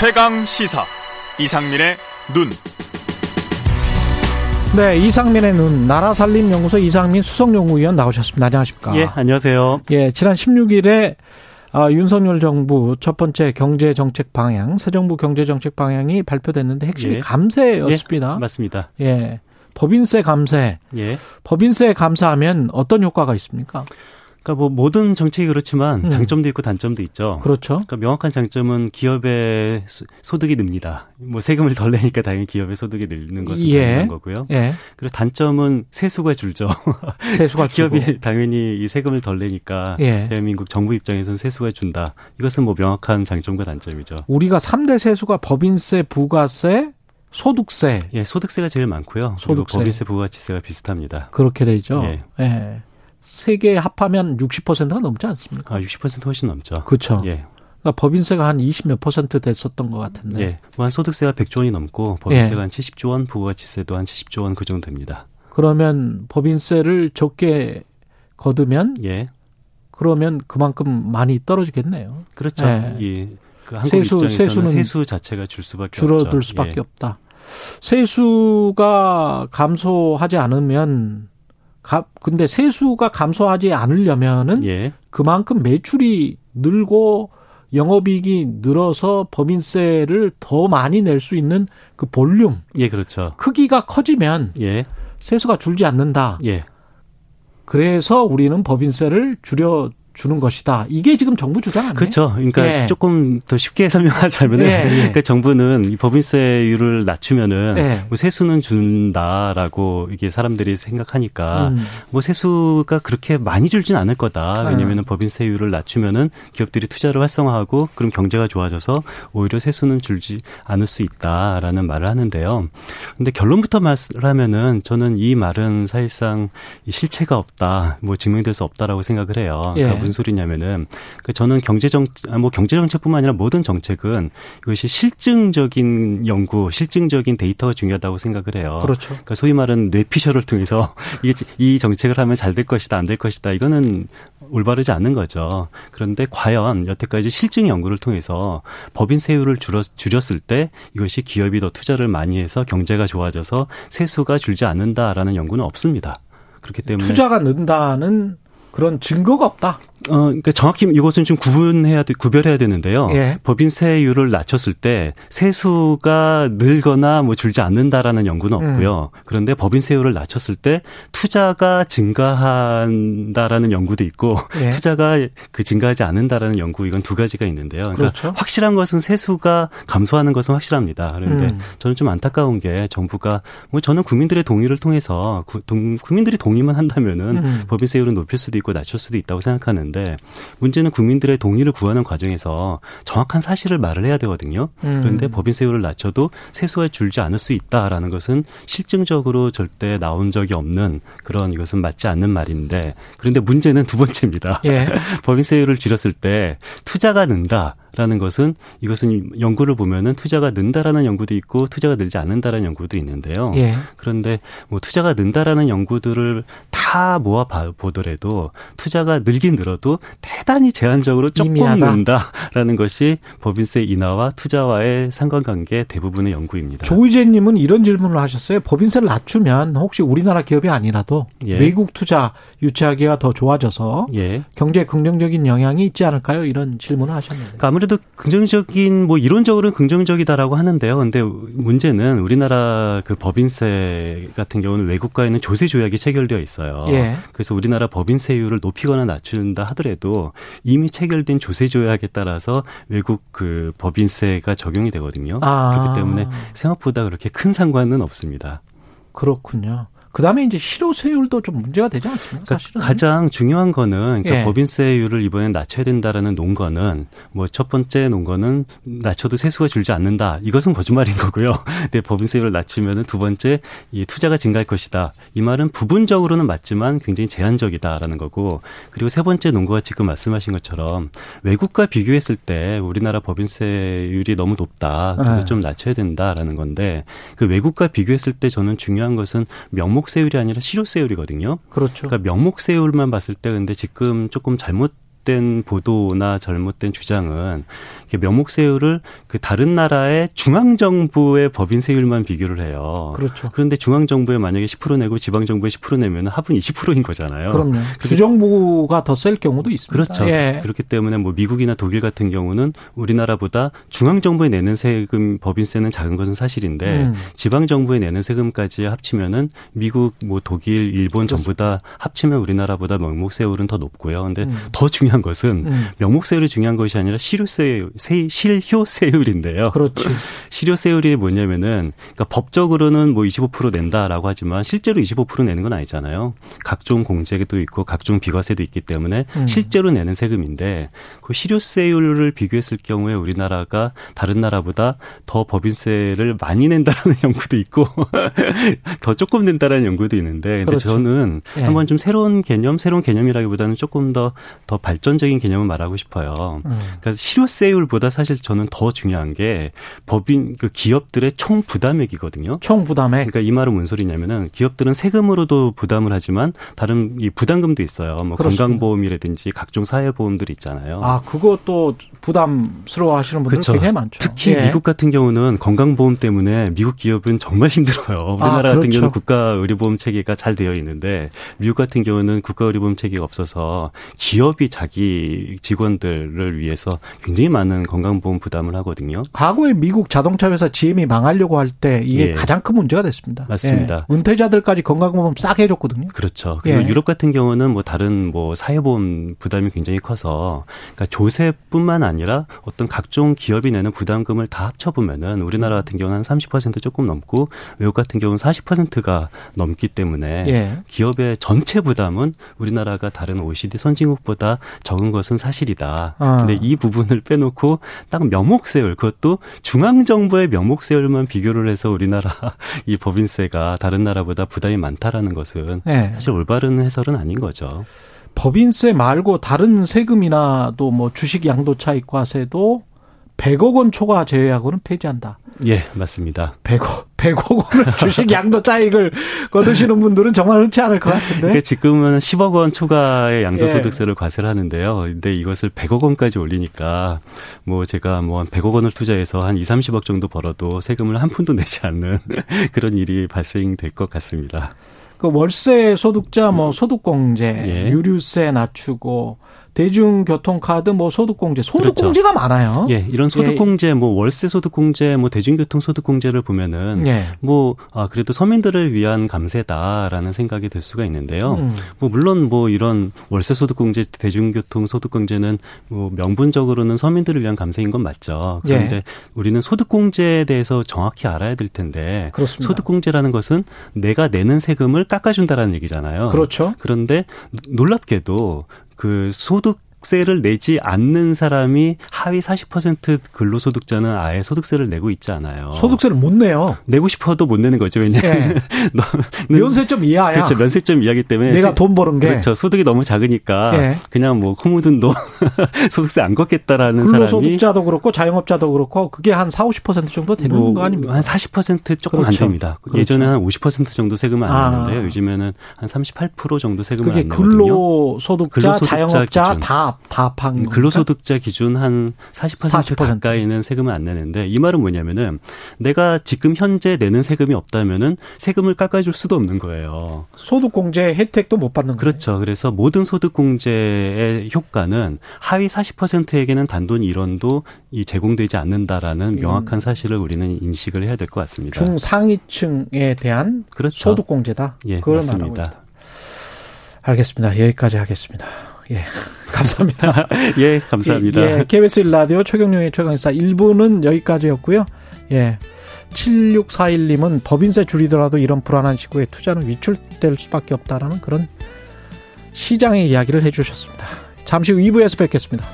최강 시사 이상민의 눈. 네, 이상민의 눈 나라 살림 연구소 이상민 수석 연구위원 나오셨습니다. 안녕하십니까? 예, 안녕하세요. 예, 지난 16일에 아, 윤석열 정부 첫 번째 경제 정책 방향, 새 정부 경제 정책 방향이 발표됐는데 핵심이 예. 감세였습니다. 예, 맞습니다. 예. 법인세 감세. 예. 법인세 감사하면 어떤 효과가 있습니까? 그러니까 뭐 모든 정책이 그렇지만 음. 장점도 있고 단점도 있죠. 그렇죠. 그러니까 명확한 장점은 기업의 소- 소득이 늡니다. 뭐 세금을 덜 내니까 당연히 기업의 소득이 늘는 것은 예. 당연한 거고요. 예. 그리고 단점은 세수가 줄죠. 세수가. 기업이 당연히 이 세금을 덜 내니까 예. 대한민국 정부 입장에서는 세수가 준다. 이것은 뭐 명확한 장점과 단점이죠. 우리가 3대 세수가 법인세, 부가세, 소득세 예, 소득세가 제일 많고요. 소득세. 법인세, 부가치세가 비슷합니다. 그렇게 되죠. 예. 예. 세 개 합하면 60%가 넘지 않습니까? 아, 60% 훨씬 넘죠. 그렇죠. 예. 그러니까 법인세가 한 20몇 퍼센트 됐었던 것 같은데. 예. 무한 소득세가 100조 원이 넘고 법인세가 한 70조 원, 부가치세도 한 70조 원 그 정도 됩니다. 그러면 법인세를 적게 거두면 예. 그러면 그만큼 많이 떨어지겠네요. 그렇죠. 예. 이, 그 한국 세수- 입장에서는 세수는 세수 자체가 줄 수밖에 줄어들 없죠. 수밖에 예. 없다. 세수가 감소하지 않으면 가, 근데 세수가 감소하지 않으려면은 예. 그만큼 매출이 늘고 영업이익이 늘어서 법인세를 더 많이 낼 수 있는 그 볼륨 예, 그렇죠. 크기가 커지면 예. 세수가 줄지 않는다. 예. 그래서 우리는 법인세를 줄여 주는 것이다. 이게 지금 정부 주장 아니에요? 그렇죠. 그러니까 예. 조금 더 쉽게 설명하자면은 예, 예. 그러니까 정부는 이 법인세율을 낮추면은 예. 뭐 세수는 준다라고 이게 사람들이 생각하니까 음. 뭐 세수가 그렇게 많이 줄진 않을 거다. 네. 왜냐면은 법인세율을 낮추면은 기업들이 투자를 활성화하고 그럼 경제가 좋아져서 오히려 세수는 줄지 않을 수 있다라는 말을 하는데요. 근데 결론부터 말하면은 저는 이 말은 사실상 이 실체가 없다. 뭐 증명될 수 없다라고 생각을 해요. 예. 그러니까 무슨 소리냐면은 그 저는 경제정 아, 뭐 경제정책뿐만 아니라 모든 정책은 이것이 실증적인 연구, 실증적인 데이터가 중요하다고 생각을 해요. 그렇죠. 그러니까 소위 말하는 뇌피셜을 통해서 이게 이 정책을 하면 잘 될 것이다, 안 될 것이다. 이거는 올바르지 않는 거죠. 그런데 과연 여태까지 실증 연구를 통해서 법인세율을 줄여, 줄였 을 때 이것이 기업이 더 투자를 많이 해서 경제가 좋아져서 세수가 줄지 않는다라는 연구는 없습니다. 그렇기 때문에 투자가 는다는 그런 증거가 없다. 어, 그러니까 정확히 이것은 좀 구분해야 돼, 구별해야 되는데요. 예. 법인세율을 낮췄을 때 세수가 늘거나 뭐 줄지 않는다라는 연구는 음. 없고요. 그런데 법인세율을 낮췄을 때 투자가 증가한다라는 연구도 있고 예. 투자가 그 증가하지 않는다라는 연구 이건 두 가지가 있는데요. 그러니까 그렇죠. 확실한 것은 세수가 감소하는 것은 확실합니다. 그런데 음. 저는 좀 안타까운 게 정부가 뭐 저는 국민들의 동의를 통해서 구- 동- 국민들이 동의만 한다면은 음. 법인세율을 높일 수도 있고 낮출 수도 있다고 생각하는 데 문제는 국민들의 동의를 구하는 과정에서 정확한 사실을 말을 해야 되거든요. 음. 그런데 법인세율을 낮춰도 세수가 줄지 않을 수 있다라는 것은 실증적으로 절대 나온 적이 없는 그런 이것은 맞지 않는 말인데 그런데 문제는 두 번째입니다. 예. 법인세율을 줄였을 때 투자가 는다. 라는 것은 이것은 연구를 보면은 투자가 는다라는 연구도 있고 투자가 늘지 않는다라는 연구도 있는데요. 예. 그런데 뭐 투자가 는다라는 연구들을 다 모아 봐- 보더라도 투자가 늘긴 늘어도 대단히 제한적으로 조금 미미하다. 는다라는 것이 법인세 인하와 투자와의 상관관계 대부분의 연구입니다. 조이제님은 이런 질문을 하셨어요. 법인세를 낮추면 혹시 우리나라 기업이 아니라도 예. 외국 투자 유치하기가 더 좋아져서 예. 경제에 긍정적인 영향이 있지 않을까요? 이런 질문을 하셨는데. 그러니까 아무래도 긍정적인 뭐 이론적으로는 긍정적이다라고 하는데요. 근데 문제는 우리나라 그 법인세 같은 경우는 외국과에는 조세 조약이 체결되어 있어요. 예. 그래서 우리나라 법인세율을 높이거나 낮춘다 하더라도 이미 체결된 조세 조약에 따라서 외국 그 법인세가 적용이 되거든요. 아. 그렇기 때문에 생각보다 그렇게 큰 상관은 없습니다. 그렇군요. 그다음에 이제 실효세율도 좀 문제가 되지 않습니까? 그러니까 사실은. 가장 중요한 거는 그러니까 예. 법인세율을 이번에 낮춰야 된다라는 논거는 뭐 첫 번째 논거는 낮춰도 세수가 줄지 않는다. 이것은 거짓말인 거고요. 근데 법인세율을 낮추면은 두 번째 이 투자가 증가할 것이다. 이 말은 부분적으로는 맞지만 굉장히 제한적이다라는 거고 그리고 세 번째 논거가 지금 말씀하신 것처럼 외국과 비교했을 때 우리나라 법인세율이 너무 높다. 그래서 네. 좀 낮춰야 된다라는 건데 그 외국과 비교했을 때 저는 중요한 것은 명목세율이 아니라 실효세율이거든요. 그렇죠. 그러니까 명목세율만 봤을 때 근데 지금 조금 잘못 잘못된 보도나 잘못된 주장은 명목세율을 그 다른 나라의 중앙정부의 법인세율만 비교를 해요. 그렇죠. 그런데 중앙정부에 만약에 10% 내고 지방정부에 10% 내면 합은 20%인 거잖아요. 그럼요. 주정부가 더 셀 경우도 있습니다. 그렇죠. 예. 그렇기 때문에 뭐 미국이나 독일 같은 경우는 우리나라보다 중앙정부에 내는 세금 법인세는 작은 것은 사실인데 음. 지방정부에 내는 세금까지 합치면은 미국 뭐 독일 일본 그렇죠. 전부 다 합치면 우리나라보다 명목세율은 더 높고요. 근데 음. 더 중요한 것은 음. 명목세율이 중요한 것이 아니라 실효세 세, 실효세율인데요. 그렇지. 실효세율이 뭐냐면은 그러니까 법적으로는 뭐 25% 낸다라고 하지만 실제로 25% 내는 건 아니잖아요. 각종 공제도 있고 각종 비과세도 있기 때문에 음. 실제로 내는 세금인데 그 실효세율을 비교했을 경우에 우리나라가 다른 나라보다 더 법인세를 많이 낸다라는 연구도 있고 더 조금 낸다라는 연구도 있는데 근데 그렇죠. 저는 예. 한번 좀 새로운 개념, 새로운 개념이라기보다는 조금 더더발 전적인 개념을 말하고 싶어요. 음. 그러니까 실효세율 보다 사실 저는 더 중요한 게 법인 그 기업들의 총 부담액이거든요. 총 부담액. 그러니까 이 말은 뭔 소리냐면은 기업들은 세금으로도 부담을 하지만 다른 이 부담금도 있어요. 뭐 그렇습니다. 건강보험이라든지 각종 사회보험들이 있잖아요. 아 그것도 부담스러워 하시는 분들 그렇죠. 굉장히 많죠. 특히 예. 미국 같은 경우는 건강보험 때문에 미국 기업은 정말 힘들어요. 우리나라 아, 그렇죠. 같은 경우는 국가 의료보험 체계가 잘 되어 있는데 미국 같은 경우는 국가 의료보험 체계가 없어서 기업이 자기 직원들을 위해서 굉장히 많은 건강보험 부담을 하거든요. 과거에 미국 자동차 회사 GM이 망하려고 할 때 이게 예. 가장 큰 문제가 됐습니다. 맞습니다. 예. 은퇴자들까지 건강보험 싸게 해줬거든요. 그렇죠. 그리고 예. 유럽 같은 경우는 뭐 다른 뭐 사회보험 부담이 굉장히 커서 그러니까 조세뿐만 아니라 어떤 각종 기업이 내는 부담금을 다 합쳐보면은 우리나라 같은 경우는 한 30% 조금 넘고 외국 같은 경우는 40%가 넘기 때문에 예. 기업의 전체 부담은 우리나라가 다른 OECD 선진국보다 적은 것은 사실이다. 아. 근데 이 부분을 빼놓고 딱 명목세율 그것도 중앙 정부의 명목세율만 비교를 해서 우리나라 이 법인세가 다른 나라보다 부담이 많다라는 것은 네. 사실 올바른 해설은 아닌 거죠. 법인세 말고 다른 세금이나 또 뭐 주식 양도 차익 과세도 100억 원 초과 제외하고는 폐지한다. 예, 맞습니다. 100억, 100억 원을 주식 양도 차익을 거두시는 분들은 정말 흔치 않을 것 같은데. 그러니까 지금은 10억 원 초과의 양도소득세를 예. 과세를 하는데요. 근데 이것을 100억 원까지 올리니까 뭐 제가 뭐 한 100억 원을 투자해서 한 2, 30억 정도 벌어도 세금을 한 푼도 내지 않는 그런 일이 발생될 것 같습니다. 그 월세 소득자 뭐 소득공제, 예. 유류세 낮추고 대중교통카드, 뭐 소득공제, 소득공제가 그렇죠. 많아요. 예, 이런 소득공제, 예. 뭐 월세 소득공제, 뭐 대중교통 소득공제를 보면은 예. 뭐 아, 그래도 서민들을 위한 감세다라는 생각이 들 수가 있는데요. 음. 뭐 물론 뭐 이런 월세 소득공제, 대중교통 소득공제는 뭐 명분적으로는 서민들을 위한 감세인 건 맞죠. 그런데 예. 우리는 소득공제에 대해서 정확히 알아야 될 텐데 그렇습니다. 소득공제라는 것은 내가 내는 세금을 깎아준다라는 얘기잖아요. 그렇죠. 그런데 놀랍게도 그 소득 세를 내지 않는 사람이 하위 40% 근로소득자는 아예 소득세를 내고 있지 않아요. 소득세를 못 내요. 내고 싶어도 못 내는 거죠. 왜냐하면 네. 면세점 이하야. 그렇죠. 면세점 이하기 때문에 내가 돈 버는 게 그렇죠. 소득이 너무 작으니까 네. 그냥 뭐 코묻은도 소득세 안 걷겠다라는 사람이 근로소득자도 그렇고 자영업자도 그렇고 그게 한 4, 50% 정도 되는 뭐 거 아닙니까? 한 40% 조금 그렇죠. 안 됩니다. 그렇죠. 예전에 한 50% 정도 세금은 안 아. 냈는데요. 요즘에는 한 38% 정도 세금을 안 내거든요. 근로소득자, 근로소득자 자영업자 기준. 다 다합한 근로소득자 기준 한 40%, 40% 가까이는 세금을 안 내는데 이 말은 뭐냐면은 내가 지금 현재 내는 세금이 없다면은 세금을 깎아줄 수도 없는 거예요. 소득공제 혜택도 못 받는 거예요. 그렇죠. 그래서 모든 소득공제의 효과는 하위 40%에게는 단돈 1원도 이 제공되지 않는다라는 음. 명확한 사실을 우리는 인식을 해야 될 것 같습니다. 중상위층에 대한 그렇죠. 소득공제다. 예, 그걸 맞습니다. 알겠습니다. 여기까지 하겠습니다. 예. 감사합니다. 예, 감사합니다. 예, 예, KBS 라디오 최경영의 최강사 1부는 여기까지였고요. 예. 7641님은 법인세 줄이더라도 이런 불안한 시국에 투자는 위출될 수밖에 없다라는 그런 시장의 이야기를 해주셨습니다. 잠시 후 2부에서 뵙겠습니다.